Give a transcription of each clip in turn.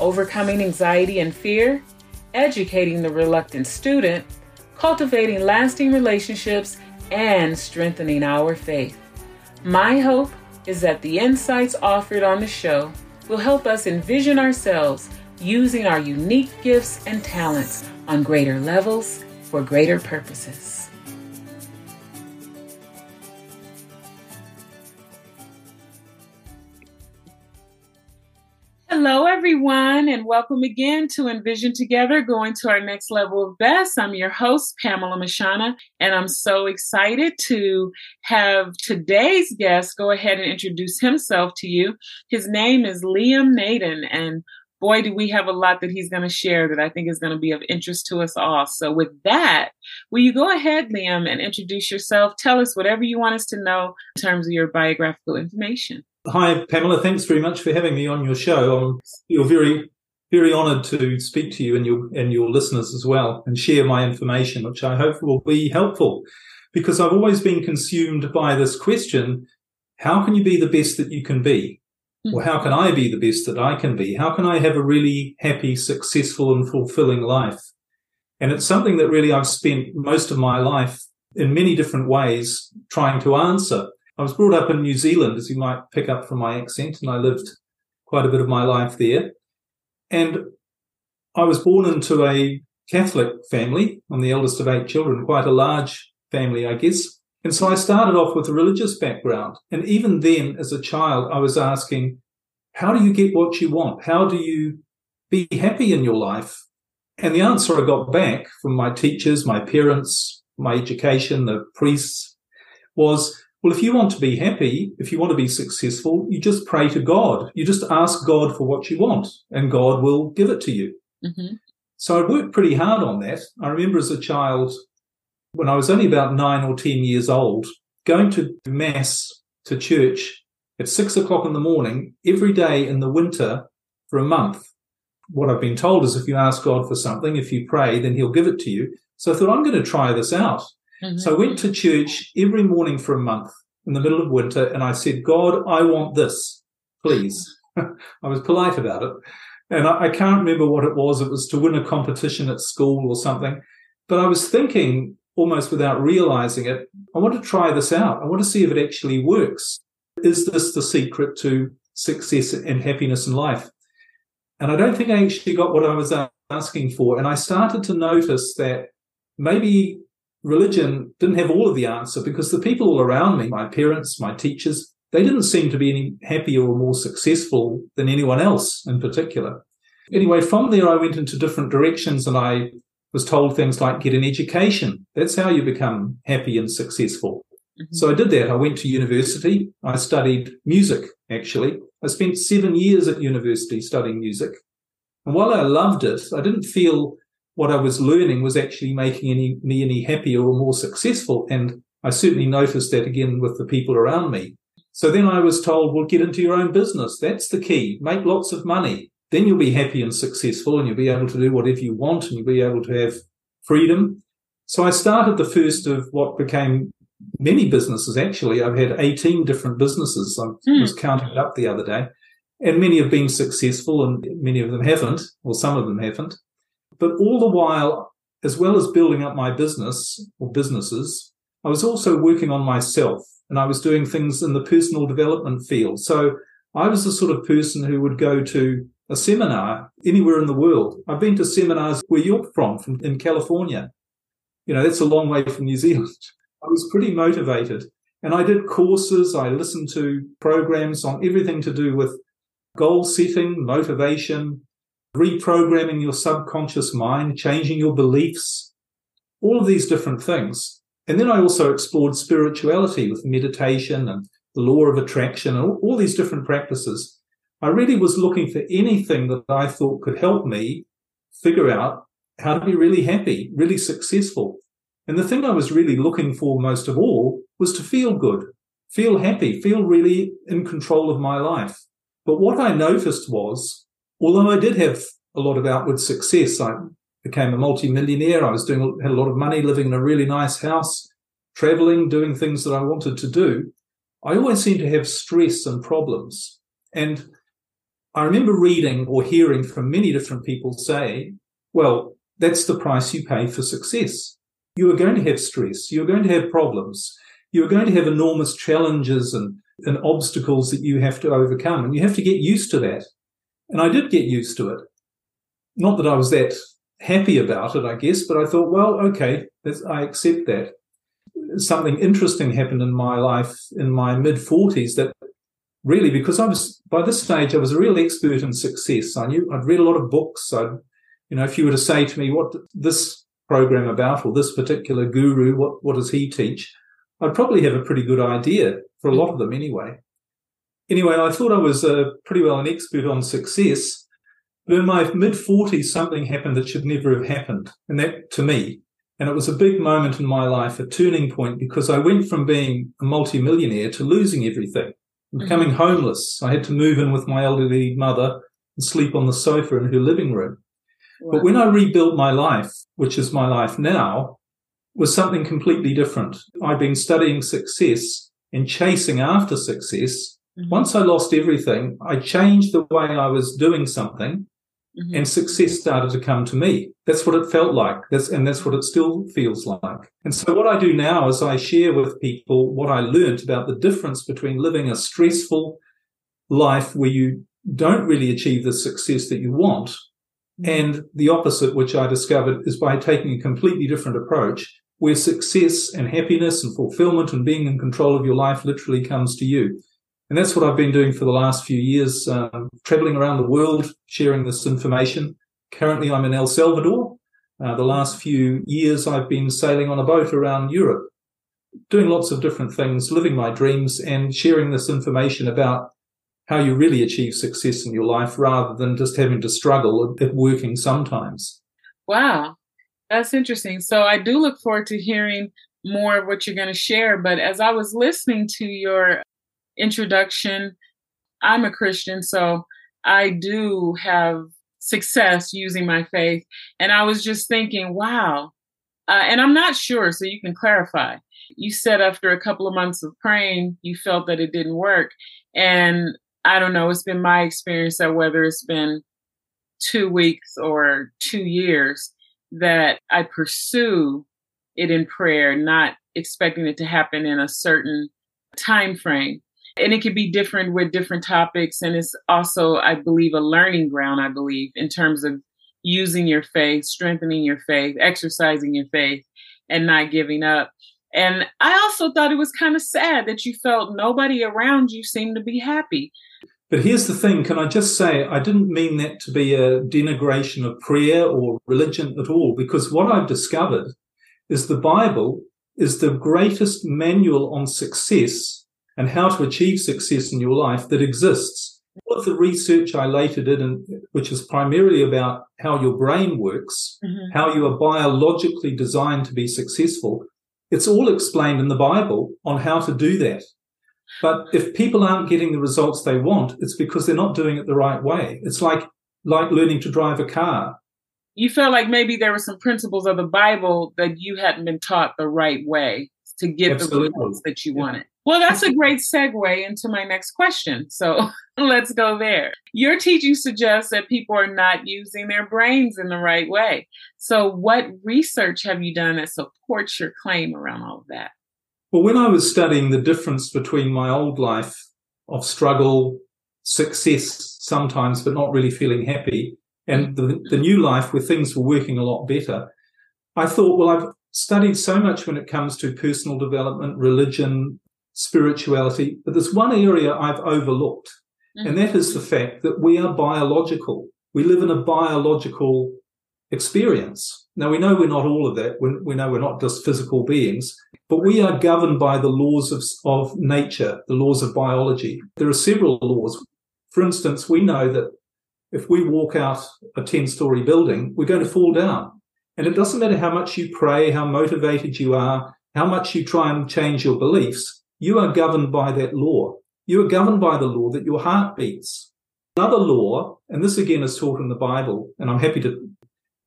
overcoming anxiety and fear, educating the reluctant student, cultivating lasting relationships, and strengthening our faith. My hope is that the insights offered on the show will help us envision ourselves using our unique gifts and talents on greater levels for greater purposes. Hello, everyone, and welcome again to Envision Together, going to our next level of best. I'm your host, Pamela Mshana, and I'm so excited to have today's guest go ahead and introduce himself to you. His name is Liam Naden, and boy, do we have a lot that he's going to share that I think is going to be of interest to us all. So, with that, will you go ahead, Liam, and introduce yourself? Tell us whatever you want us to know in terms of your biographical information. Hi, Pamela. Thanks very much for having me on your show. I'm you're very, very honoured to speak to you and your and your listeners as well, and share my information, which I hope will be helpful. Because I've always been consumed by this question: How can you be the best that you can be? Mm-hmm. Or how can I be the best that I can be? How can I have a really happy, successful, and fulfilling life? And it's something that really I've spent most of my life in many different ways trying to answer. I was brought up in New Zealand, as you might pick up from my accent, and I lived quite a bit of my life there. And I was born into a Catholic family. I'm the eldest of eight children, quite a large family, I guess. And so I started off with a religious background. And even then, as a child, I was asking, how do you get what you want? How do you be happy in your life? And the answer I got back from my teachers, my parents, my education, the priests was well, if you want to be happy, if you want to be successful, you just pray to God. You just ask God for what you want and God will give it to you. Mm-hmm. So I worked pretty hard on that. I remember as a child, when I was only about nine or 10 years old, going to mass to church at six o'clock in the morning every day in the winter for a month. What I've been told is if you ask God for something, if you pray, then he'll give it to you. So I thought, I'm going to try this out. Mm-hmm. So I went to church every morning for a month in the middle of winter and I said, God, I want this, please. I was polite about it. And I, I, can't remember what it was. It was to win a competition at school or something. But I was thinking almost without realizing it, I want to try this out. I want to see if it actually works. Is this the secret to success and happiness in life? And I don't think I actually got what I was asking for. And I started to notice that maybe religion didn't have all of the answer because the people all around me, my parents, my teachers, they didn't seem to be any happier or more successful than anyone else in particular. Anyway, from there, I went into different directions and I was told things like get an education. That's how you become happy and successful. Mm-hmm. So I did that. I went to university. I studied music, actually. I spent seven years at university studying music. And while I loved it, I didn't feel what I was learning was actually making any, me any happier or more successful. And I certainly noticed that again with the people around me. So then I was told, well, get into your own business. That's the key. Make lots of money. Then you'll be happy and successful and you'll be able to do whatever you want and you'll be able to have freedom. So I started the first of what became many businesses. Actually, I've had 18 different businesses. I mm. was counting it up the other day and many have been successful and many of them haven't, or some of them haven't. But all the while, as well as building up my business or businesses, I was also working on myself and I was doing things in the personal development field. So I was the sort of person who would go to a seminar anywhere in the world. I've been to seminars where you're from, from in California. You know, that's a long way from New Zealand. I was pretty motivated and I did courses. I listened to programs on everything to do with goal setting, motivation, reprogramming your subconscious mind, changing your beliefs, all of these different things. And then I also explored spirituality with meditation and the law of attraction and all, all these different practices. I really was looking for anything that I thought could help me figure out how to be really happy, really successful. And the thing I was really looking for most of all was to feel good, feel happy, feel really in control of my life. But what I noticed was, although I did have a lot of outward success, I became a multimillionaire. I was doing, had a lot of money, living in a really nice house, traveling, doing things that I wanted to do. I always seemed to have stress and problems. And I remember reading or hearing from many different people say, well, that's the price you pay for success. You are going to have stress. You're going to have problems. You're going to have enormous challenges and, and obstacles that you have to overcome. And you have to get used to that. And I did get used to it. Not that I was that happy about it, I guess, but I thought, well, okay, I accept that. Something interesting happened in my life in my mid 40s that really, because I was, by this stage, I was a real expert in success. I knew, I'd read a lot of books. I'd, you know, if you were to say to me, what this program about or this particular guru, what, what does he teach? I'd probably have a pretty good idea for a lot of them anyway. Anyway, I thought I was uh, pretty well an expert on success. But in my mid 40s, something happened that should never have happened. And that to me, and it was a big moment in my life, a turning point, because I went from being a multimillionaire to losing everything, becoming mm-hmm. homeless. I had to move in with my elderly mother and sleep on the sofa in her living room. Wow. But when I rebuilt my life, which is my life now, was something completely different. I'd been studying success and chasing after success. Mm-hmm. Once I lost everything, I changed the way I was doing something Mm-hmm. And success started to come to me. That's what it felt like. That's, and that's what it still feels like. And so what I do now is I share with people what I learned about the difference between living a stressful life where you don't really achieve the success that you want mm-hmm. and the opposite, which I discovered is by taking a completely different approach where success and happiness and fulfillment and being in control of your life literally comes to you. And that's what I've been doing for the last few years, um, traveling around the world, sharing this information. Currently, I'm in El Salvador. Uh, the last few years, I've been sailing on a boat around Europe, doing lots of different things, living my dreams and sharing this information about how you really achieve success in your life rather than just having to struggle at working sometimes. Wow. That's interesting. So I do look forward to hearing more of what you're going to share. But as I was listening to your introduction. I'm a Christian, so I do have success using my faith. And I was just thinking, wow. Uh, and I'm not sure, so you can clarify. You said after a couple of months of praying, you felt that it didn't work. And I don't know, it's been my experience that whether it's been two weeks or two years, that I pursue it in prayer, not expecting it to happen in a certain time frame and it can be different with different topics and it's also i believe a learning ground i believe in terms of using your faith strengthening your faith exercising your faith and not giving up. And i also thought it was kind of sad that you felt nobody around you seemed to be happy. But here's the thing can i just say i didn't mean that to be a denigration of prayer or religion at all because what i've discovered is the bible is the greatest manual on success and how to achieve success in your life that exists. All of the research I later did, and which is primarily about how your brain works, mm-hmm. how you are biologically designed to be successful, it's all explained in the Bible on how to do that. But if people aren't getting the results they want, it's because they're not doing it the right way. It's like like learning to drive a car. You felt like maybe there were some principles of the Bible that you hadn't been taught the right way to get Absolutely. the results that you yeah. wanted. Well, that's a great segue into my next question. So let's go there. Your teaching suggests that people are not using their brains in the right way. So, what research have you done that supports your claim around all of that? Well, when I was studying the difference between my old life of struggle, success sometimes, but not really feeling happy, and the, the new life where things were working a lot better, I thought, well, I've studied so much when it comes to personal development, religion, spirituality, but there's one area I've overlooked, mm-hmm. and that is the fact that we are biological. We live in a biological experience. Now, we know we're not all of that. We, know we're not just physical beings, but we are governed by the laws of, of nature, the laws of biology. There are several laws. For instance, we know that if we walk out a 10 story building, we're going to fall down. And it doesn't matter how much you pray, how motivated you are, how much you try and change your beliefs, you are governed by that law. You are governed by the law that your heart beats. Another law, and this again is taught in the Bible, and I'm happy to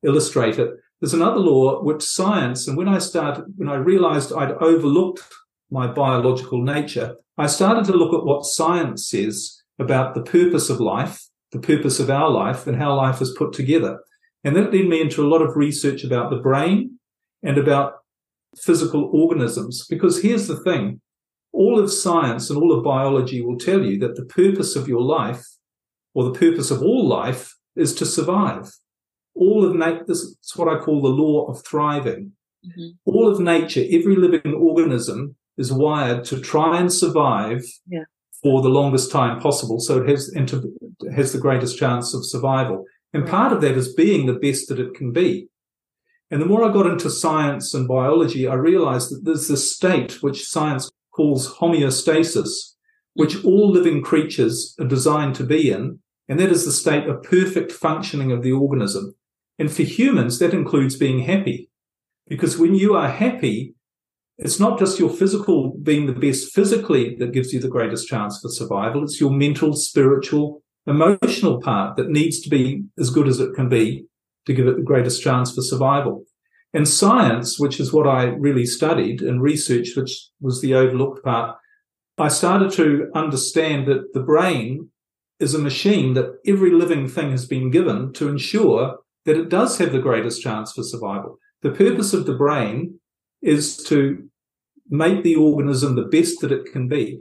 illustrate it. There's another law which science, and when I started, when I realized I'd overlooked my biological nature, I started to look at what science says about the purpose of life, the purpose of our life, and how life is put together. And that led me into a lot of research about the brain and about physical organisms. Because here's the thing all of science and all of biology will tell you that the purpose of your life, or the purpose of all life, is to survive. All of nature, this is what I call the law of thriving. Mm-hmm. All of nature, every living organism is wired to try and survive yeah. for the longest time possible. So it has, has the greatest chance of survival. And part of that is being the best that it can be. And the more I got into science and biology, I realized that there's this state which science calls homeostasis, which all living creatures are designed to be in. And that is the state of perfect functioning of the organism. And for humans, that includes being happy. Because when you are happy, it's not just your physical being the best physically that gives you the greatest chance for survival. It's your mental, spiritual, emotional part that needs to be as good as it can be to give it the greatest chance for survival. And science, which is what I really studied and researched, which was the overlooked part, I started to understand that the brain is a machine that every living thing has been given to ensure that it does have the greatest chance for survival. The purpose of the brain is to make the organism the best that it can be.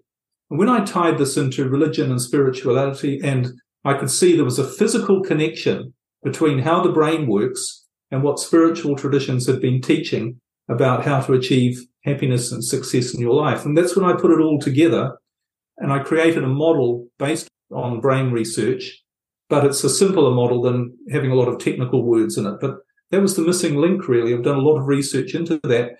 And when I tied this into religion and spirituality, and I could see there was a physical connection between how the brain works and what spiritual traditions have been teaching about how to achieve happiness and success in your life. And that's when I put it all together and I created a model based on brain research, but it's a simpler model than having a lot of technical words in it. But that was the missing link, really. I've done a lot of research into that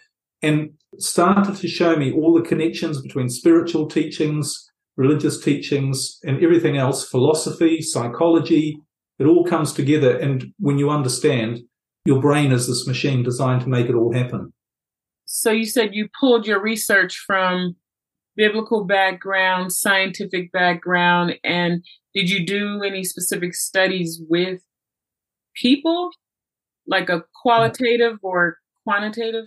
and started to show me all the connections between spiritual teachings, religious teachings, and everything else, philosophy, psychology. It all comes together. And when you understand, your brain is this machine designed to make it all happen. So you said you pulled your research from biblical background, scientific background, and did you do any specific studies with people, like a qualitative or quantitative?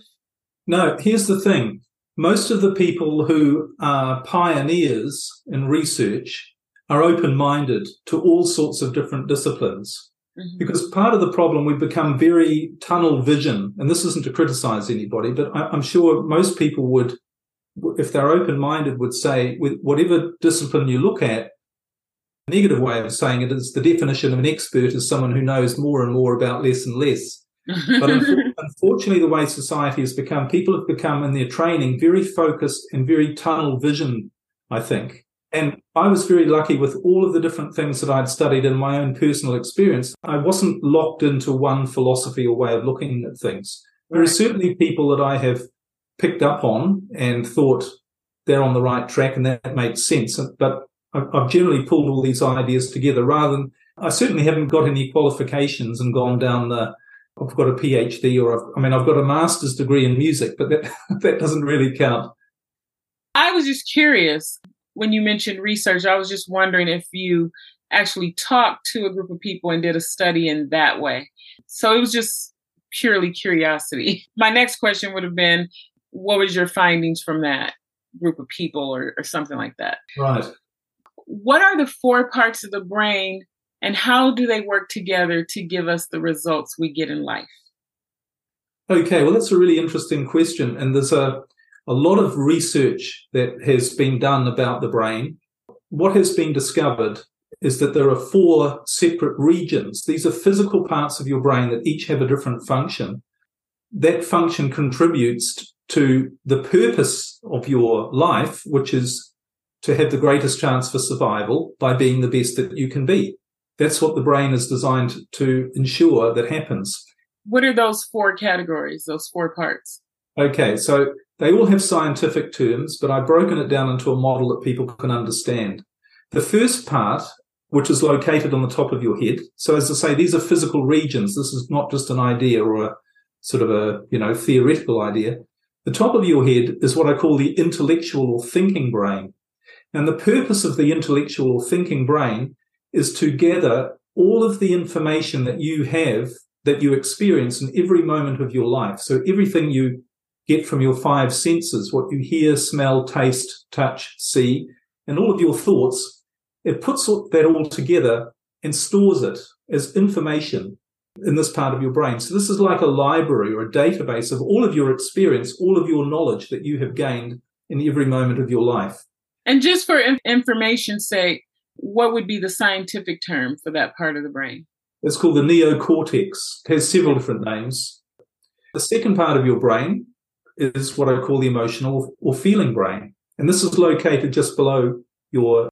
No, here's the thing. Most of the people who are pioneers in research are open minded to all sorts of different disciplines. Mm-hmm. Because part of the problem, we've become very tunnel vision, and this isn't to criticize anybody, but I, am sure most people would, if they're open minded, would say, with whatever discipline you look at, a negative way of saying it is the definition of an expert is someone who knows more and more about less and less. But unfortunately, the way society has become, people have become in their training very focused and very tunnel vision, I think. And I was very lucky with all of the different things that I'd studied in my own personal experience. I wasn't locked into one philosophy or way of looking at things. There are certainly people that I have picked up on and thought they're on the right track and that makes sense. But I've generally pulled all these ideas together rather than I certainly haven't got any qualifications and gone down the I've got a PhD or I've, I mean I've got a master's degree in music, but that that doesn't really count. I was just curious when you mentioned research, I was just wondering if you actually talked to a group of people and did a study in that way. So it was just purely curiosity. My next question would have been what was your findings from that group of people or, or something like that? Right. What are the four parts of the brain and how do they work together to give us the results we get in life? Okay, well, that's a really interesting question. And there's a a lot of research that has been done about the brain. What has been discovered is that there are four separate regions. These are physical parts of your brain that each have a different function. That function contributes to the purpose of your life, which is to have the greatest chance for survival by being the best that you can be. That's what the brain is designed to ensure that happens. What are those four categories, those four parts? Okay, so they all have scientific terms, but I've broken it down into a model that people can understand. The first part which is located on the top of your head. So as I say, these are physical regions. This is not just an idea or a sort of a, you know, theoretical idea. The top of your head is what I call the intellectual or thinking brain. And the purpose of the intellectual or thinking brain is to gather all of the information that you have that you experience in every moment of your life. So everything you get from your five senses, what you hear, smell, taste, touch, see, and all of your thoughts, it puts that all together and stores it as information in this part of your brain. So this is like a library or a database of all of your experience, all of your knowledge that you have gained in every moment of your life. And just for information's sake, what would be the scientific term for that part of the brain? It's called the neocortex. It has several different names. The second part of your brain is what I call the emotional or feeling brain. And this is located just below your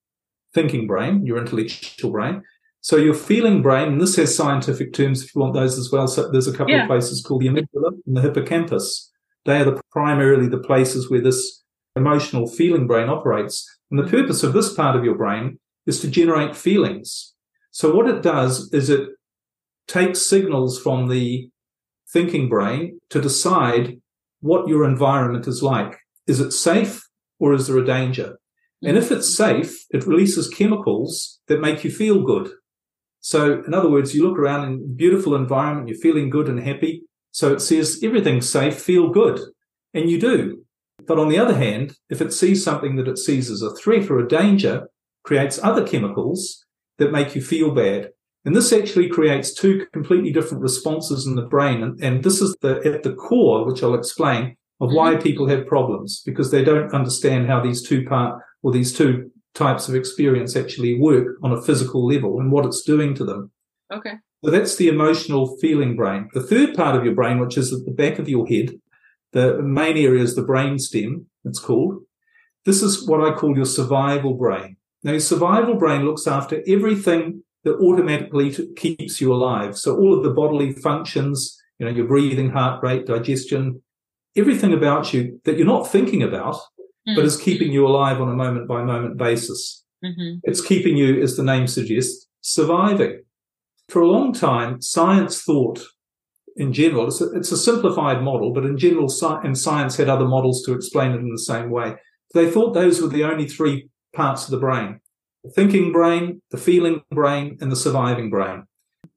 thinking brain, your intellectual brain. So your feeling brain, and this has scientific terms if you want those as well. So there's a couple yeah. of places called the amygdala and the hippocampus. They are the, primarily the places where this emotional feeling brain operates. And the purpose of this part of your brain is to generate feelings. So what it does is it takes signals from the thinking brain to decide what your environment is like. Is it safe or is there a danger? And if it's safe, it releases chemicals that make you feel good. So, in other words, you look around in a beautiful environment, you're feeling good and happy. So it says everything's safe, feel good. And you do. But on the other hand, if it sees something that it sees as a threat or a danger, creates other chemicals that make you feel bad. And this actually creates two completely different responses in the brain. And, and this is the, at the core, which I'll explain, of why mm-hmm. people have problems because they don't understand how these two part or these two types of experience actually work on a physical level and what it's doing to them. Okay. So that's the emotional feeling brain. The third part of your brain, which is at the back of your head, the main area is the brain stem, it's called. This is what I call your survival brain. Now, your survival brain looks after everything that automatically keeps you alive. So all of the bodily functions, you know, your breathing, heart rate, digestion, everything about you that you're not thinking about, mm-hmm. but is keeping you alive on a moment by moment basis. Mm-hmm. It's keeping you, as the name suggests, surviving. For a long time, science thought in general, it's a, it's a simplified model, but in general, sci- and science had other models to explain it in the same way. They thought those were the only three parts of the brain the thinking brain, the feeling brain, and the surviving brain.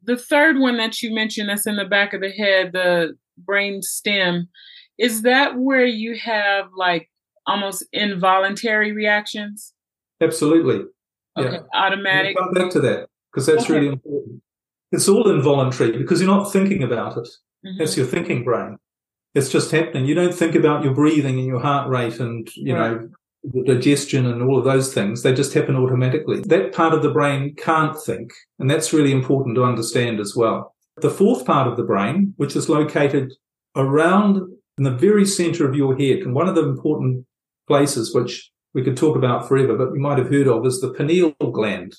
The third one that you mentioned that's in the back of the head, the brain stem, is that where you have like almost involuntary reactions? Absolutely. Okay. Yeah. Automatic. We'll come back to that because that's okay. really important. It's all involuntary because you're not thinking about it. Mm-hmm. That's your thinking brain. It's just happening. You don't think about your breathing and your heart rate and, you right. know, the digestion and all of those things, they just happen automatically. That part of the brain can't think, and that's really important to understand as well. The fourth part of the brain, which is located around in the very center of your head, and one of the important places which we could talk about forever, but we might have heard of, is the pineal gland.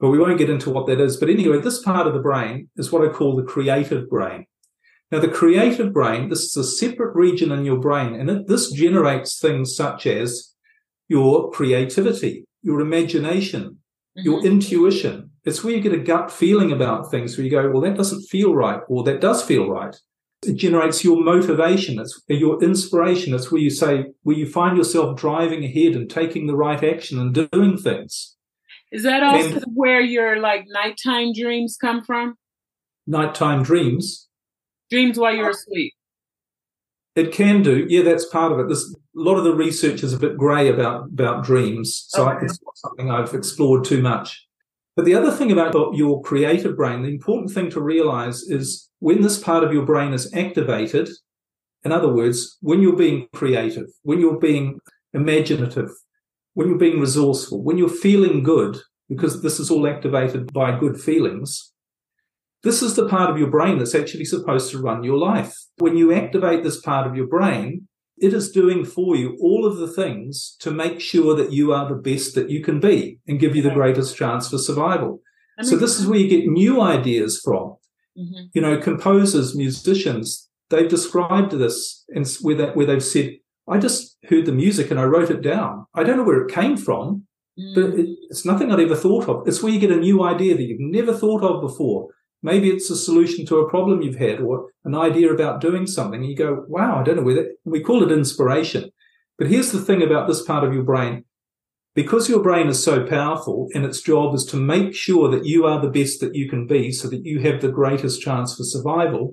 But we won't get into what that is. But anyway, this part of the brain is what I call the creative brain. Now, the creative brain, this is a separate region in your brain, and it, this generates things such as your creativity, your imagination, mm-hmm. your intuition. It's where you get a gut feeling about things where you go, well, that doesn't feel right, or that does feel right. It generates your motivation. It's your inspiration. It's where you say, where you find yourself driving ahead and taking the right action and doing things. Is that also and where your like nighttime dreams come from? Nighttime dreams. Dreams while you're asleep. It can do. Yeah, that's part of it. There's a lot of the research is a bit grey about, about dreams. So okay. it's not something I've explored too much. But the other thing about your creative brain, the important thing to realize is when this part of your brain is activated, in other words, when you're being creative, when you're being imaginative, when you're being resourceful, when you're feeling good, because this is all activated by good feelings, this is the part of your brain that's actually supposed to run your life. When you activate this part of your brain, it is doing for you all of the things to make sure that you are the best that you can be and give you the greatest chance for survival. So this is where you get new ideas from. Mm-hmm. You know, composers, musicians, they've described this and where that where they've said, I just heard the music and I wrote it down. I don't know where it came from, Mm. But it, it's nothing I'd ever thought of. It's where you get a new idea that you've never thought of before. Maybe it's a solution to a problem you've had or an idea about doing something. And you go, wow, I don't know whether we call it inspiration. But here's the thing about this part of your brain. Because your brain is so powerful and its job is to make sure that you are the best that you can be so that you have the greatest chance for survival,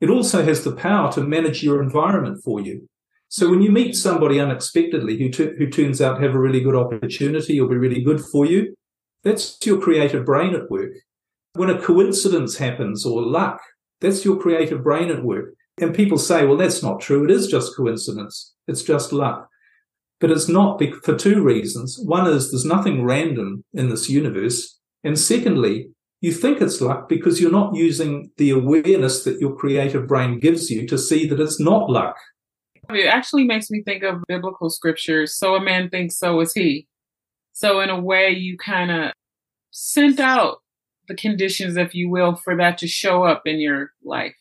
it also has the power to manage your environment for you. So when you meet somebody unexpectedly who, t- who turns out to have a really good opportunity or be really good for you, that's your creative brain at work. When a coincidence happens or luck, that's your creative brain at work. And people say, well, that's not true. It is just coincidence. It's just luck. But it's not for two reasons. One is there's nothing random in this universe. And secondly, you think it's luck because you're not using the awareness that your creative brain gives you to see that it's not luck. It actually makes me think of biblical scriptures. So a man thinks, so is he. So in a way, you kind of sent out the conditions, if you will, for that to show up in your life.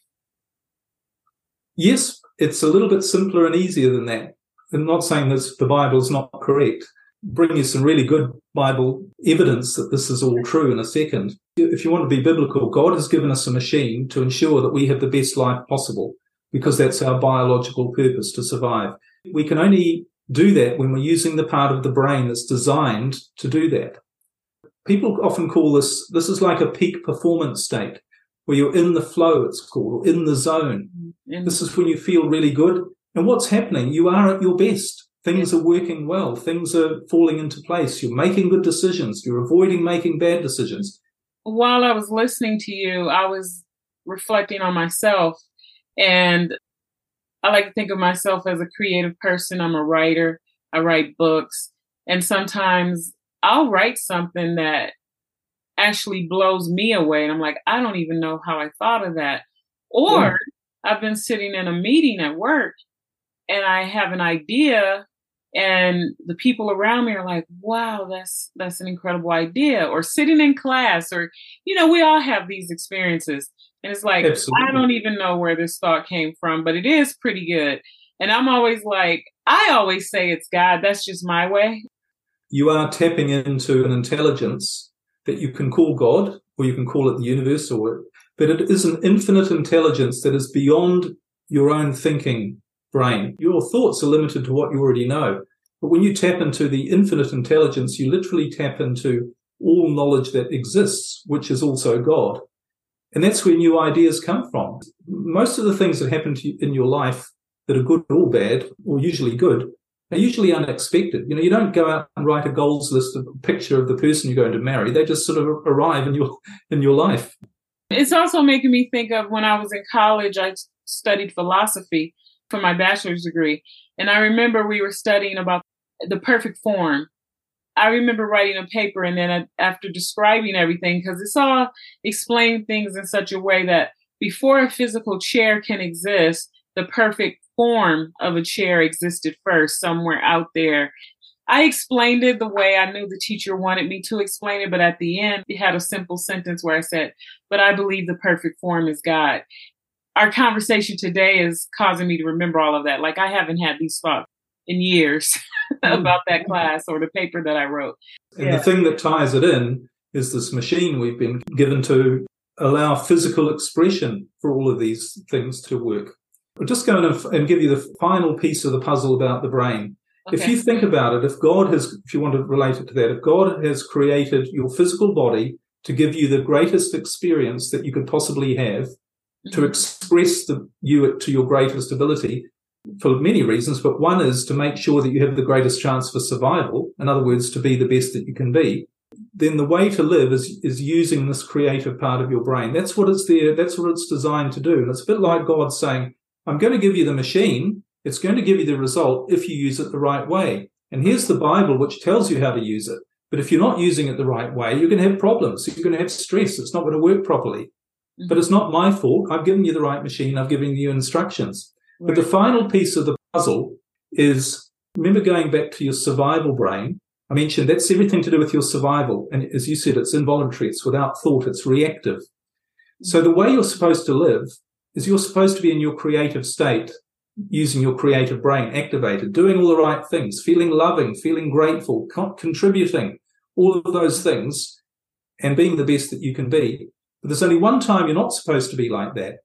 Yes, it's a little bit simpler and easier than that. I'm not saying that the Bible is not correct. Bring you some really good Bible evidence that this is all true in a second. If you want to be biblical, God has given us a machine to ensure that we have the best life possible because that's our biological purpose to survive. We can only do that when we're using the part of the brain that's designed to do that. People often call this, this is like a peak performance state where you're in the flow, it's called, or in the zone. Mm-hmm. This is when you feel really good. And what's happening? You are at your best. Things are working well. Things are falling into place. You're making good decisions. You're avoiding making bad decisions. While I was listening to you, I was reflecting on myself and I like to think of myself as a creative person. I'm a writer. I write books. And sometimes I'll write something that actually blows me away. And I'm like, I don't even know how I thought of that. Or yeah. I've been sitting in a meeting at work and I have an idea and the people around me are like, wow, that's that's an incredible idea. Or sitting in class, or you know, we all have these experiences. And it's like, Absolutely. I don't even know where this thought came from, but it is pretty good. And I'm always like, I always say it's God. That's just my way. You are tapping into an intelligence that you can call God, or you can call it the universe, or but it is an infinite intelligence that is beyond your own thinking brain. Your thoughts are limited to what you already know. But when you tap into the infinite intelligence, you literally tap into all knowledge that exists, which is also God. And that's where new ideas come from. Most of the things that happen to you in your life that are good or bad, or usually good, are usually unexpected. You know, you don't go out and write a goals list of a picture of the person you're going to marry. They just sort of arrive in your in your life. It's also making me think of when I was in college, I studied philosophy for my bachelor's degree. And I remember we were studying about the perfect form I remember writing a paper and then after describing everything, because it's all explain things in such a way that before a physical chair can exist, the perfect form of a chair existed first somewhere out there. I explained it the way I knew the teacher wanted me to explain it, but at the end, it had a simple sentence where I said, But I believe the perfect form is God. Our conversation today is causing me to remember all of that. Like I haven't had these thoughts in years mm. about that class or the paper that I wrote. And yeah. the thing that ties it in is this machine we've been given to allow physical expression for all of these things to work. I'll just go and give you the final piece of the puzzle about the brain. Okay. If you think about it, if God has, if you want to relate it to that, if God has created your physical body to give you the greatest experience that you could possibly have, mm-hmm. to express the, you to your greatest ability, for many reasons, but one is to make sure that you have the greatest chance for survival. In other words, to be the best that you can be. Then the way to live is, is using this creative part of your brain. That's what it's there. That's what it's designed to do. And it's a bit like God saying, I'm going to give you the machine. It's going to give you the result if you use it the right way. And here's the Bible, which tells you how to use it. But if you're not using it the right way, you're going to have problems. You're going to have stress. It's not going to work properly. Mm-hmm. But it's not my fault. I've given you the right machine. I've given you instructions. But the final piece of the puzzle is remember going back to your survival brain. I mentioned that's everything to do with your survival. And as you said, it's involuntary. It's without thought. It's reactive. So the way you're supposed to live is you're supposed to be in your creative state, using your creative brain activated, doing all the right things, feeling loving, feeling grateful, contributing, all of those things and being the best that you can be. But there's only one time you're not supposed to be like that.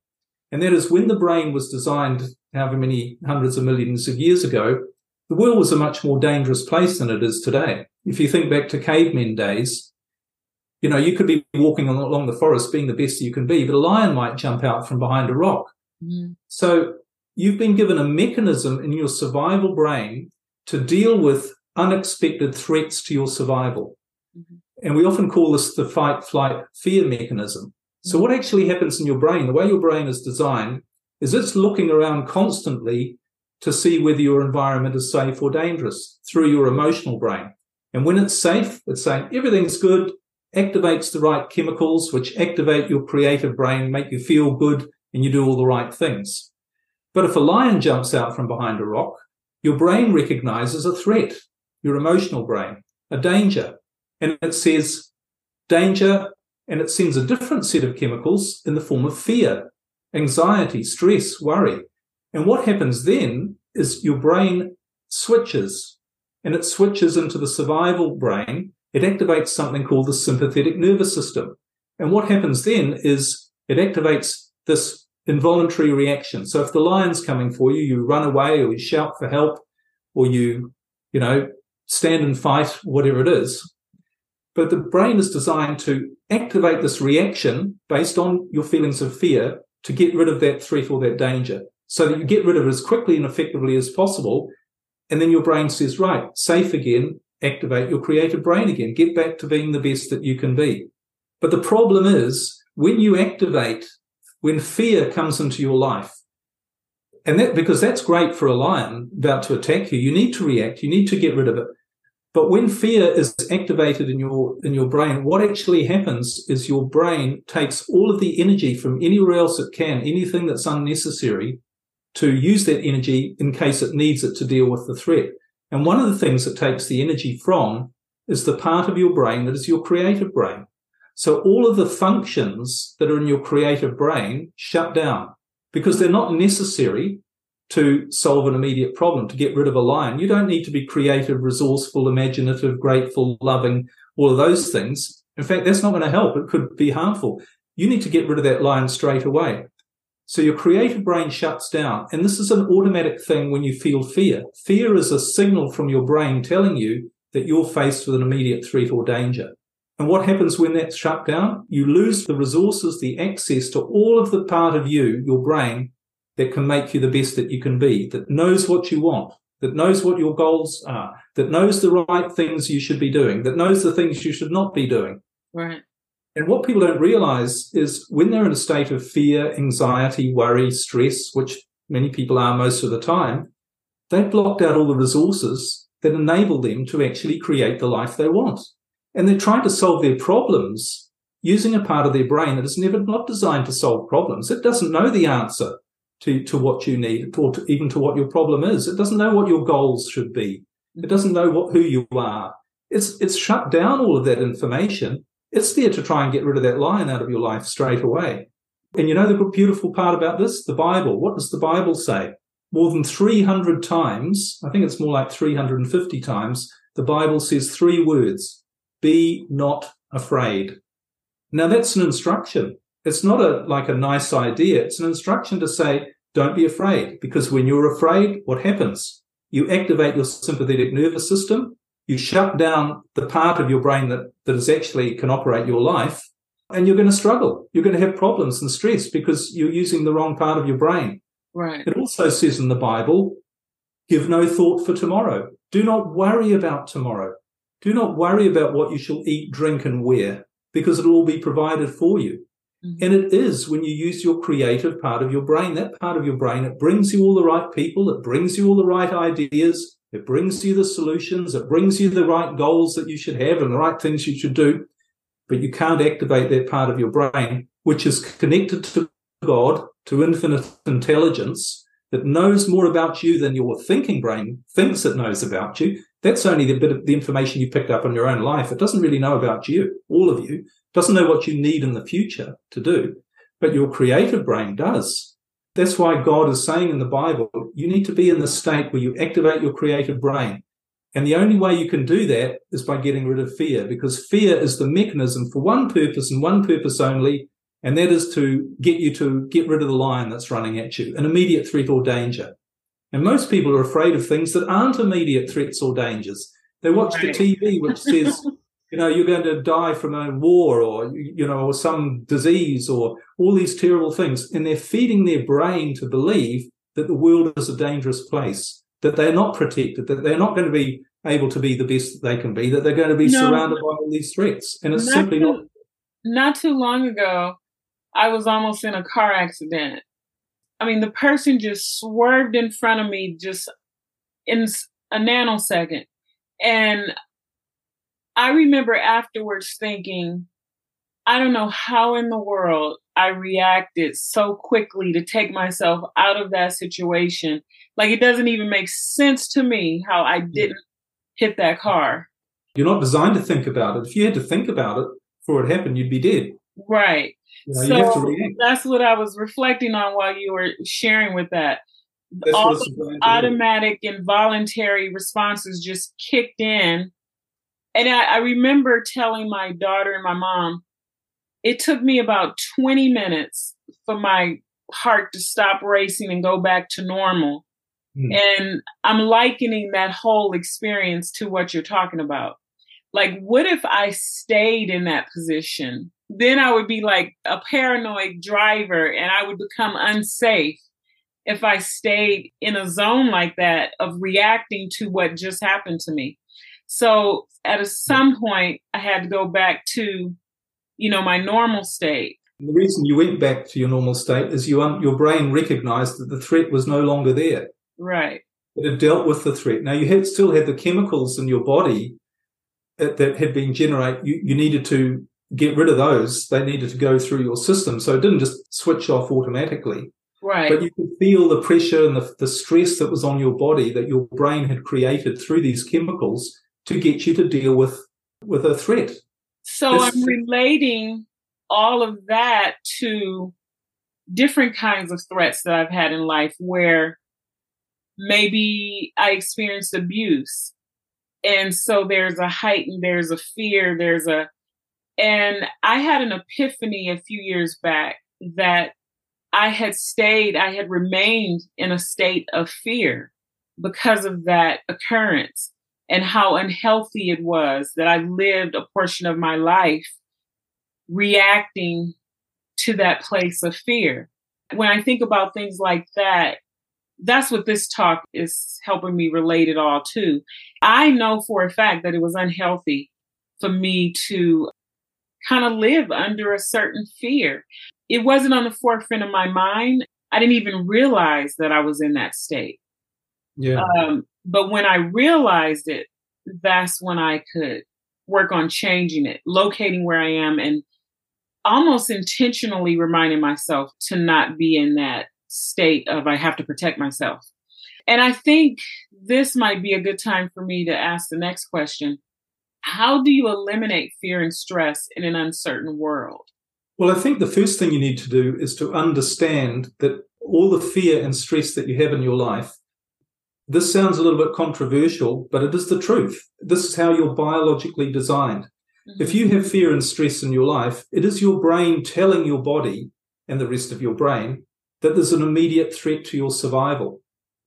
And that is when the brain was designed however many hundreds of millions of years ago, the world was a much more dangerous place than it is today. If you think back to cavemen days, you know, you could be walking along the forest being the best you can be, but a lion might jump out from behind a rock. Mm-hmm. So you've been given a mechanism in your survival brain to deal with unexpected threats to your survival. Mm-hmm. And we often call this the fight, flight, fear mechanism. So what actually happens in your brain, the way your brain is designed, is it's looking around constantly to see whether your environment is safe or dangerous through your emotional brain. And when it's safe, it's saying everything's good, activates the right chemicals, which activate your creative brain, make you feel good, and you do all the right things. But if a lion jumps out from behind a rock, your brain recognizes a threat, your emotional brain, a danger. And it says danger, and it sends a different set of chemicals in the form of fear, anxiety, stress, worry. And what happens then is your brain switches and it switches into the survival brain. It activates something called the sympathetic nervous system. And what happens then is it activates this involuntary reaction. So if the lion's coming for you, you run away or you shout for help or you, you know, stand and fight, whatever it is. But the brain is designed to activate this reaction based on your feelings of fear to get rid of that threat or that danger so that you get rid of it as quickly and effectively as possible. And then your brain says, right, safe again, activate your creative brain again, get back to being the best that you can be. But the problem is when you activate, when fear comes into your life, and that because that's great for a lion about to attack you, you need to react, you need to get rid of it. But when fear is activated in your in your brain, what actually happens is your brain takes all of the energy from anywhere else it can, anything that's unnecessary, to use that energy in case it needs it to deal with the threat. And one of the things it takes the energy from is the part of your brain that is your creative brain. So all of the functions that are in your creative brain shut down because they're not necessary to solve an immediate problem, to get rid of a lion. You don't need to be creative, resourceful, imaginative, grateful, loving, all of those things. In fact, that's not going to help. It could be harmful. You need to get rid of that lion straight away. So your creative brain shuts down. And this is an automatic thing when you feel fear. Fear is a signal from your brain telling you that you're faced with an immediate threat or danger. And what happens when that's shut down? You lose the resources, the access to all of the part of you, your brain, that can make you the best that you can be, that knows what you want, that knows what your goals are, that knows the right things you should be doing, that knows the things you should not be doing. Right. And what people don't realize is when they're in a state of fear, anxiety, worry, stress, which many people are most of the time, they've blocked out all the resources that enable them to actually create the life they want. And they're trying to solve their problems using a part of their brain that is never not designed to solve problems. It doesn't know the answer to, to what you need or to, even to what your problem is. It doesn't know what your goals should be. It doesn't know what, who you are. It's, it's shut down all of that information. It's there to try and get rid of that lion out of your life straight away. And you know the beautiful part about this? The Bible. What does the Bible say? More than 300 times, I think it's more like 350 times, the Bible says three words. Be not afraid. Now that's an instruction. It's not a like a nice idea. It's an instruction to say, don't be afraid, because when you're afraid, what happens? You activate your sympathetic nervous system. You shut down the part of your brain that, that is actually can operate your life and you're going to struggle. You're going to have problems and stress because you're using the wrong part of your brain. Right. It also says in the Bible, give no thought for tomorrow. Do not worry about tomorrow. Do not worry about what you shall eat, drink, and wear, because it'll all be provided for you. Mm-hmm. And it is when you use your creative part of your brain, that part of your brain, it brings you all the right people, it brings you all the right ideas, it brings you the solutions, it brings you the right goals that you should have and the right things you should do. But you can't activate that part of your brain, which is connected to God, to infinite intelligence that knows more about you than your thinking brain thinks it knows about you. That's only the bit of the information you picked up on your own life. It doesn't really know about you, all of you doesn't know what you need in the future to do, but your creative brain does. That's why God is saying in the Bible, you need to be in the state where you activate your creative brain. And the only way you can do that is by getting rid of fear, because fear is the mechanism for one purpose and one purpose only, and that is to get you to get rid of the lion that's running at you, an immediate threat or danger. And most people are afraid of things that aren't immediate threats or dangers. They watch right. the TV which says, you know, you're going to die from a war or, you know, or some disease or all these terrible things. And they're feeding their brain to believe that the world is a dangerous place, that they're not protected, that they're not going to be able to be the best that they can be, that they're going to be no, surrounded by all these threats. And it's not simply too, not. Not too long ago, I was almost in a car accident. I mean, the person just swerved in front of me just in a nanosecond. And I remember afterwards thinking, I don't know how in the world I reacted so quickly to take myself out of that situation. Like it doesn't even make sense to me how I didn't hit that car. You're not designed to think about it. If you had to think about it before it happened, you'd be dead. Right. You know, so that's what I was reflecting on while you were sharing with that. That's All the automatic involuntary responses just kicked in. And I, I remember telling my daughter and my mom, it took me about 20 minutes for my heart to stop racing and go back to normal. Mm. And I'm likening that whole experience to what you're talking about. Like, what if I stayed in that position? Then I would be like a paranoid driver and I would become unsafe if I stayed in a zone like that of reacting to what just happened to me. So at a, some point, I had to go back to, you know, my normal state. The reason you went back to your normal state is you your brain recognized that the threat was no longer there. Right. It had dealt with the threat. Now you had still had the chemicals in your body that, that had been generated. You, you needed to get rid of those. They needed to go through your system. So it didn't just switch off automatically. Right. But you could feel the pressure and the, the stress that was on your body that your brain had created through these chemicals to get you to deal with with a threat. So this I'm relating all of that to different kinds of threats that I've had in life where maybe I experienced abuse. And so there's a heightened, there's a fear, there's a, and I had an epiphany a few years back that I had stayed, I had remained in a state of fear because of that occurrence and how unhealthy it was that I lived a portion of my life reacting to that place of fear. When I think about things like that, that's what this talk is helping me relate it all to. I know for a fact that it was unhealthy for me to kind of live under a certain fear. It wasn't on the forefront of my mind. I didn't even realize that I was in that state. Yeah. Um, but when I realized it, that's when I could work on changing it, locating where I am and almost intentionally reminding myself to not be in that state of I have to protect myself. And I think this might be a good time for me to ask the next question. How do you eliminate fear and stress in an uncertain world? Well, I think the first thing you need to do is to understand that all the fear and stress that you have in your life, this sounds a little bit controversial, but it is the truth. This is how you're biologically designed. Mm-hmm. If you have fear and stress in your life, it is your brain telling your body and the rest of your brain that there's an immediate threat to your survival.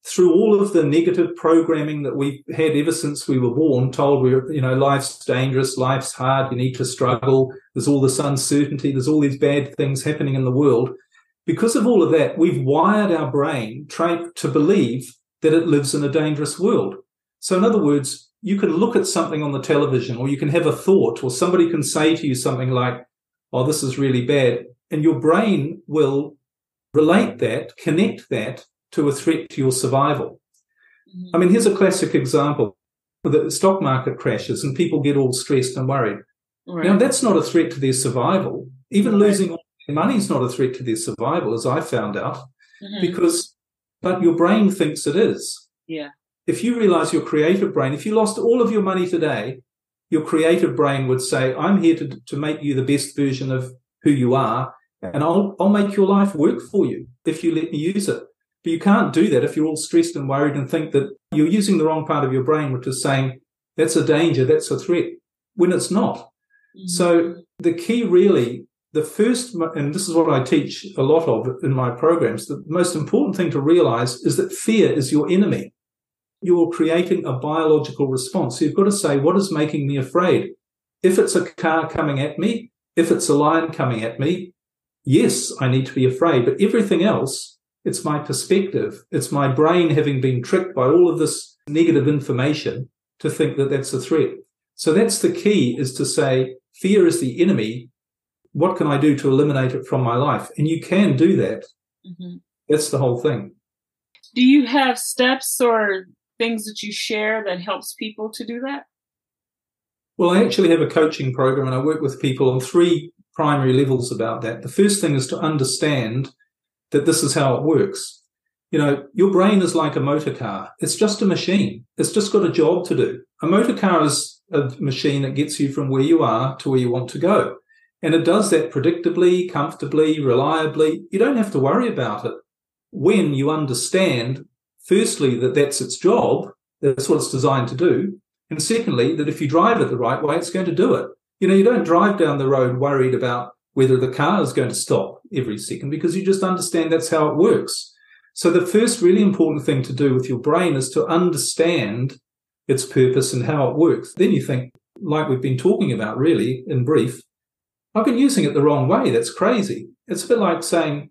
Through all of the negative programming that we've had ever since we were born, told we're, you know, life's dangerous, life's hard, you need to struggle, there's all this uncertainty, there's all these bad things happening in the world. Because of all of that, we've wired our brain to believe that it lives in a dangerous world. So, in other words, you can look at something on the television, or you can have a thought, or somebody can say to you something like, Oh, this is really bad. And your brain will relate that, connect that to a threat to your survival. I mean, here's a classic example. The stock market crashes and people get all stressed and worried. Right. Now, that's not a threat to their survival. Even right. losing all their money is not a threat to their survival, as I found out, mm-hmm. because, but your brain thinks it is. Yeah. If you realize your creative brain, if you lost all of your money today, your creative brain would say, I'm here to, to make you the best version of who you are and I'll I'll make your life work for you if you let me use it. But you can't do that if you're all stressed and worried and think that you're using the wrong part of your brain, which is saying that's a danger, that's a threat, when it's not. Mm-hmm. So the key really, the first, and this is what I teach a lot of in my programs, the most important thing to realize is that fear is your enemy. You're creating a biological response. So you've got to say, what is making me afraid? If it's a car coming at me, if it's a lion coming at me, yes, I need to be afraid. But everything else, it's my perspective. It's my brain having been tricked by all of this negative information to think that that's a threat. So that's the key is to say fear is the enemy. What can I do to eliminate it from my life? And you can do that. Mm-hmm. That's the whole thing. Do you have steps or things that you share that helps people to do that? Well, I actually have a coaching program and I work with people on three primary levels about that. The first thing is to understand that this is how it works. You know, your brain is like a motor car. It's just a machine. It's just got a job to do. A motor car is a machine that gets you from where you are to where you want to go. And it does that predictably, comfortably, reliably. You don't have to worry about it when you understand, firstly, that that's its job. That's what it's designed to do. And secondly, that if you drive it the right way, it's going to do it. You know, you don't drive down the road worried about whether the car is going to stop every second because you just understand that's how it works. So the first really important thing to do with your brain is to understand its purpose and how it works. Then you think, like we've been talking about really in brief, I've been using it the wrong way. That's crazy. It's a bit like saying,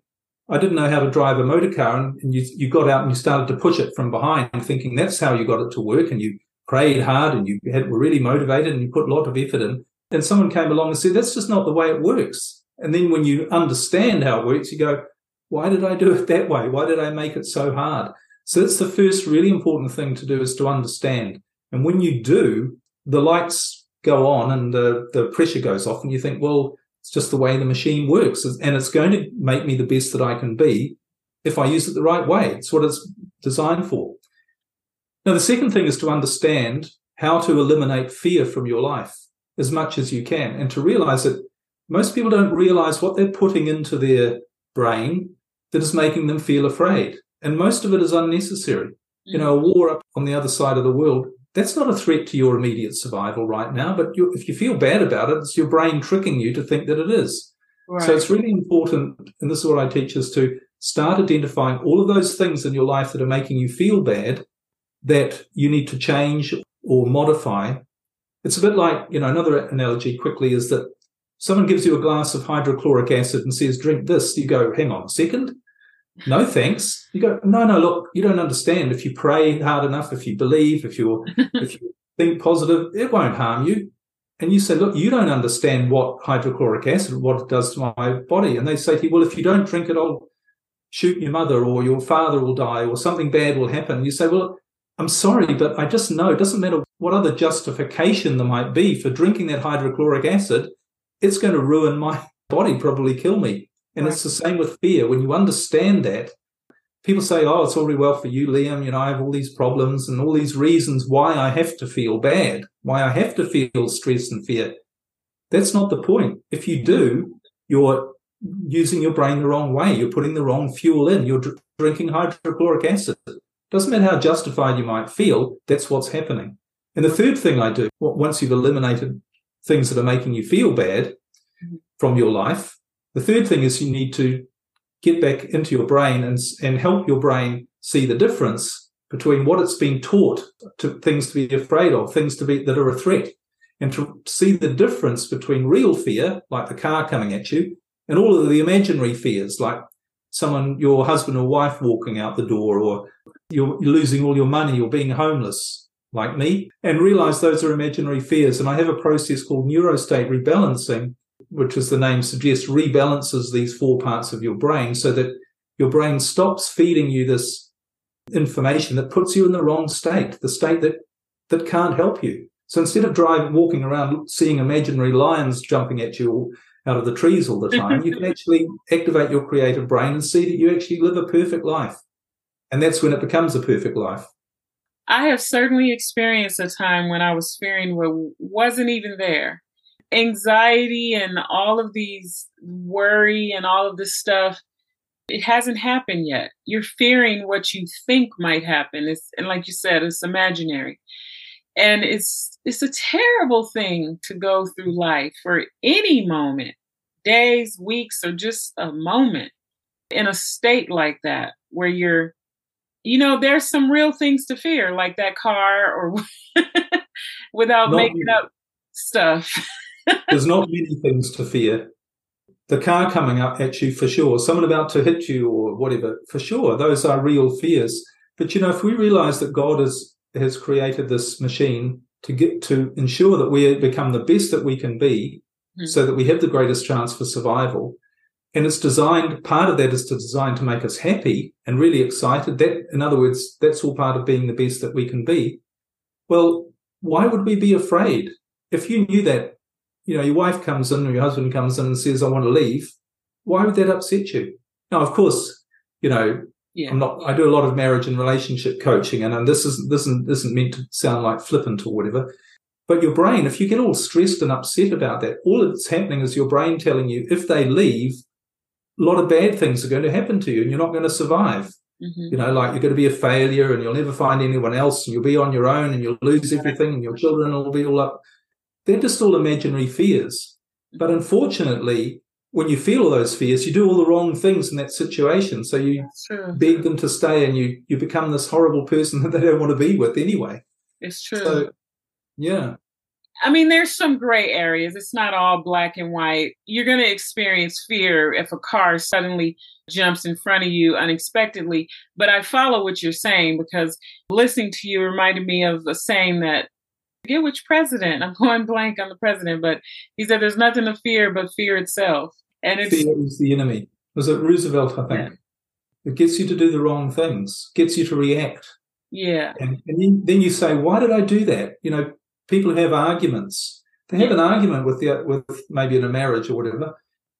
I didn't know how to drive a motor car and, and you, you got out and you started to push it from behind thinking that's how you got it to work and you prayed hard and you had, were really motivated and you put a lot of effort in. And someone came along and said, that's just not the way it works. And then when you understand how it works, you go, why did I do it that way? Why did I make it so hard? So that's the first really important thing to do is to understand. And when you do, the lights go on and the, the pressure goes off and you think, well, it's just the way the machine works. And it's going to make me the best that I can be if I use it the right way. It's what it's designed for. Now, the second thing is to understand how to eliminate fear from your life as much as you can and to realize that most people don't realize what they're putting into their brain that is making them feel afraid. And most of it is unnecessary. You mm. know, a war up on the other side of the world, that's not a threat to your immediate survival right now. But you, if you feel bad about it, it's your brain tricking you to think that it is. Right. So it's really important, and this is what I teach is to start identifying all of those things in your life that are making you feel bad that you need to change or modify. It's a bit like, you know, another analogy quickly is that someone gives you a glass of hydrochloric acid and says, drink this. You go, hang on a second. No, thanks. You go, no, no, look, you don't understand. If you pray hard enough, if you believe, if you if you think positive, it won't harm you. And you say, look, you don't understand what hydrochloric acid, what it does to my body. And they say to you, well, if you don't drink it, I'll shoot your mother or your father will die or something bad will happen. You say, well, I'm sorry, but I just know it doesn't matter what other justification there might be for drinking that hydrochloric acid, it's going to ruin my body, probably kill me. And right. it's the same with fear. When you understand that, people say, Oh, it's all very well for you, Liam. You know, I have all these problems and all these reasons why I have to feel bad, why I have to feel stress and fear. That's not the point. If you do, you're using your brain the wrong way. You're putting the wrong fuel in. You're dr- drinking hydrochloric acid. Doesn't matter how justified you might feel, that's what's happening. And the third thing I do, once you've eliminated things that are making you feel bad mm-hmm. from your life, the third thing is you need to get back into your brain and, and help your brain see the difference between what it's been taught to things to be afraid of, things to be that are a threat, and to see the difference between real fear, like the car coming at you, and all of the imaginary fears, like someone, your husband or wife walking out the door, or you're losing all your money or being homeless like me and realize those are imaginary fears. And I have a process called neurostate rebalancing, which as the name suggests, rebalances these four parts of your brain so that your brain stops feeding you this information that puts you in the wrong state, the state that, that can't help you. So instead of driving, walking around seeing imaginary lions jumping at you out of the trees all the time, you can actually activate your creative brain and see that you actually live a perfect life. And that's when it becomes a perfect life. I have certainly experienced a time when I was fearing what wasn't even there. Anxiety and all of these worry and all of this stuff it hasn't happened yet. You're fearing what you think might happen. It's and like you said, it's imaginary. And it's it's a terrible thing to go through life for any moment, days, weeks, or just a moment in a state like that where you're you know, there's some real things to fear, like that car or without not making up stuff. There's not many things to fear the car coming up at you for sure, someone about to hit you or whatever, for sure. Those are real fears. But you know, if we realize that God has has created this machine to get to ensure that we become the best that we can be, mm-hmm. so that we have the greatest chance for survival, and it's designed part of that is to design to make us happy and really excited. That, in other words, that's all part of being the best that we can be. Well, why would we be afraid? If you knew that you know, your wife comes in or your husband comes in and says, I want to leave, why would that upset you? Now, of course, you know, yeah. I'm not, I do a lot of marriage and relationship coaching and, and this isn't, this isn't, this isn't meant to sound like flippant or whatever. But your brain, if you get all stressed and upset about that, all that's happening is your brain telling you if they leave, a lot of bad things are going to happen to you and you're not going to survive. Mm-hmm. You know, like you're going to be a failure and you'll never find anyone else and you'll be on your own and you'll lose everything and your children will be all up they're just all imaginary fears. But mm-hmm. unfortunately, when you feel all those fears, you do all the wrong things in that situation. So you beg them to stay and you, you become this horrible person that they don't want to be with anyway. It's true. So, yeah. I mean, there's some gray areas. It's not all black and white. You're going to experience fear if a car suddenly jumps in front of you unexpectedly. But I follow what you're saying because listening to you reminded me of a saying that forget which president. I'm going blank on the president, but he said there's nothing to fear but fear itself. And it's fear is the enemy. Was it Roosevelt? I think yeah. it gets you to do the wrong things, gets you to react. Yeah. And, and then you say, why did I do that? You know, people have arguments. They have yeah. an argument with the with maybe in a marriage or whatever.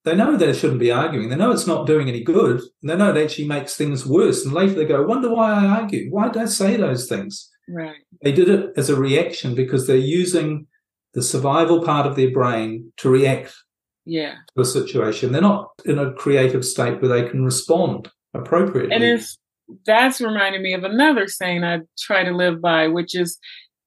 They know they shouldn't be arguing. They know it's not doing any good. And they know it actually makes things worse. And later they go, wonder why I argue. Why did I say those things? Right. They did it as a reaction because they're using the survival part of their brain to react yeah. to a situation. They're not in a creative state where they can respond appropriately. And it's that's reminding me of another saying I try to live by, which is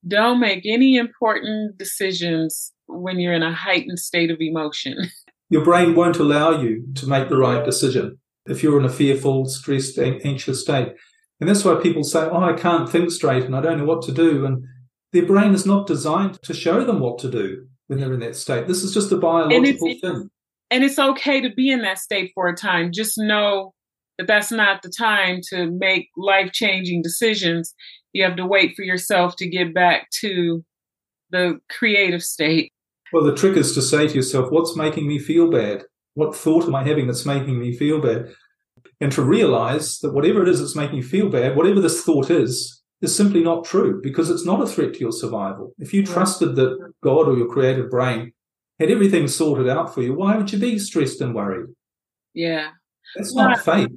don't make any important decisions when you're in a heightened state of emotion. Your brain won't allow you to make the right decision if you're in a fearful, stressed, anxious state. And that's why people say, Oh, I can't think straight and I don't know what to do. And their brain is not designed to show them what to do when they're in that state. This is just a biological and thing. And it's okay to be in that state for a time. Just know that that's not the time to make life changing decisions. You have to wait for yourself to get back to the creative state. Well, the trick is to say to yourself, What's making me feel bad? What thought am I having that's making me feel bad? And to realize that whatever it is that's making you feel bad, whatever this thought is, is simply not true because it's not a threat to your survival. If you trusted that God or your creative brain had everything sorted out for you, why would you be stressed and worried? Yeah. That's well, not fate.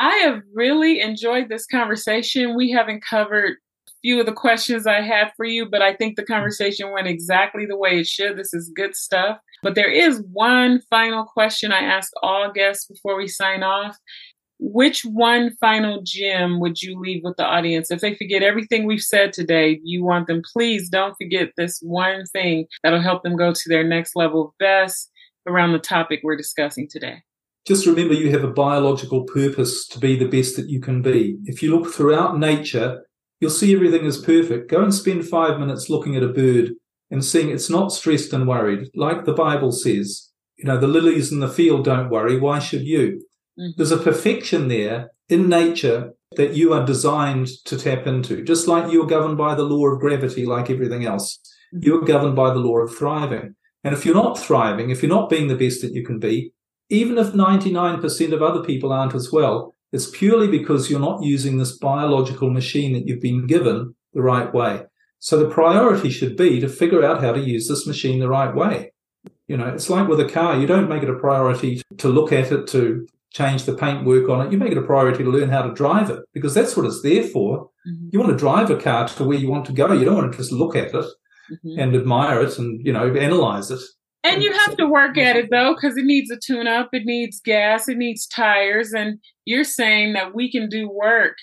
I have really enjoyed this conversation. We haven't covered few of the questions I had for you, but I think the conversation went exactly the way it should. This is good stuff. But there is one final question I ask all guests before we sign off. Which one final gem would you leave with the audience? If they forget everything we've said today, you want them, please don't forget this one thing that'll help them go to their next level best around the topic we're discussing today. Just remember you have a biological purpose to be the best that you can be. If you look throughout nature, you'll see everything is perfect. Go and spend five minutes looking at a bird and seeing it's not stressed and worried, like the Bible says. You know, the lilies in the field don't worry. Why should you? Mm-hmm. There's a perfection there in nature that you are designed to tap into, just like you're governed by the law of gravity, like everything else. Mm-hmm. You're governed by the law of thriving. And if you're not thriving, if you're not being the best that you can be, even if 99% of other people aren't as well, it's purely because you're not using this biological machine that you've been given the right way. So the priority should be to figure out how to use this machine the right way. You know, it's like with a car, you don't make it a priority to look at it, to change the paintwork on it. You make it a priority to learn how to drive it because that's what it's there for. Mm-hmm. You want to drive a car to where you want to go. You don't want to just look at it mm-hmm. and admire it and, you know, analyze it. And you have to work at it though, because it needs a tune up, it needs gas, it needs tires. And you're saying that we can do work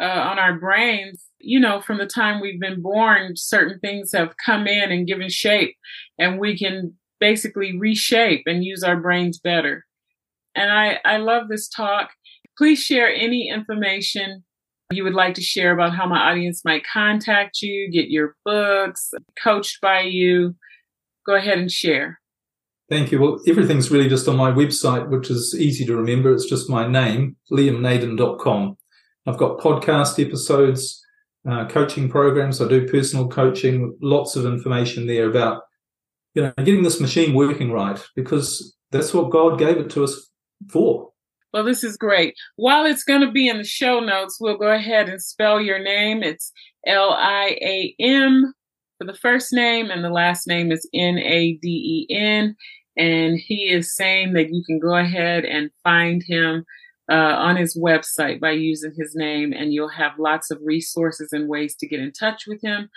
uh, on our brains. You know, from the time we've been born, certain things have come in and given shape, and we can basically reshape and use our brains better. And I, I love this talk. Please share any information you would like to share about how my audience might contact you, get your books, coached by you. Go ahead and share. Thank you. Well, everything's really just on my website, which is easy to remember. It's just my name, liamnaden.com. I've got podcast episodes, uh, coaching programs. I do personal coaching, lots of information there about, you know, getting this machine working right because that's what God gave it to us for. Well, this is great. While it's going to be in the show notes, we'll go ahead and spell your name. It's L I A M for the first name, and the last name is N A D E N. And he is saying that you can go ahead and find him uh, on his website by using his name, and you'll have lots of resources and ways to get in touch with him.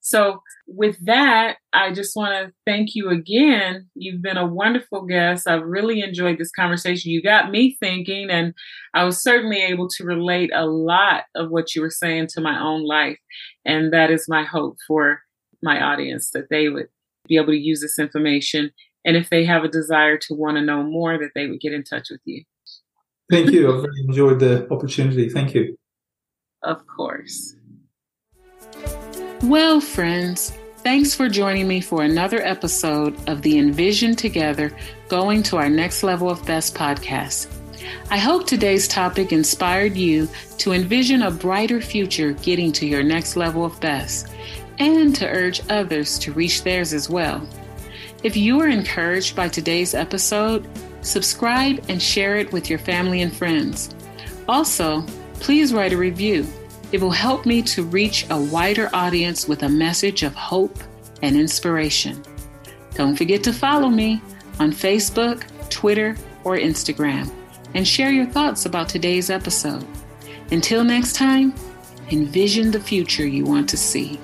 So, with that, I just want to thank you again. You've been a wonderful guest. I've really enjoyed this conversation. You got me thinking, and I was certainly able to relate a lot of what you were saying to my own life. And that is my hope for my audience that they would be able to use this information and if they have a desire to want to know more, that they would get in touch with you. Thank you. I've really enjoyed the opportunity. Thank you. Of course. Well, friends, thanks for joining me for another episode of the Envision Together Going to Our Next Level of Best podcast. I hope today's topic inspired you to envision a brighter future getting to your next level of best and to urge others to reach theirs as well. If you are encouraged by today's episode, subscribe and share it with your family and friends. Also, please write a review. It will help me to reach a wider audience with a message of hope and inspiration. Don't forget to follow me on Facebook, Twitter, or Instagram and share your thoughts about today's episode. Until next time, envision the future you want to see.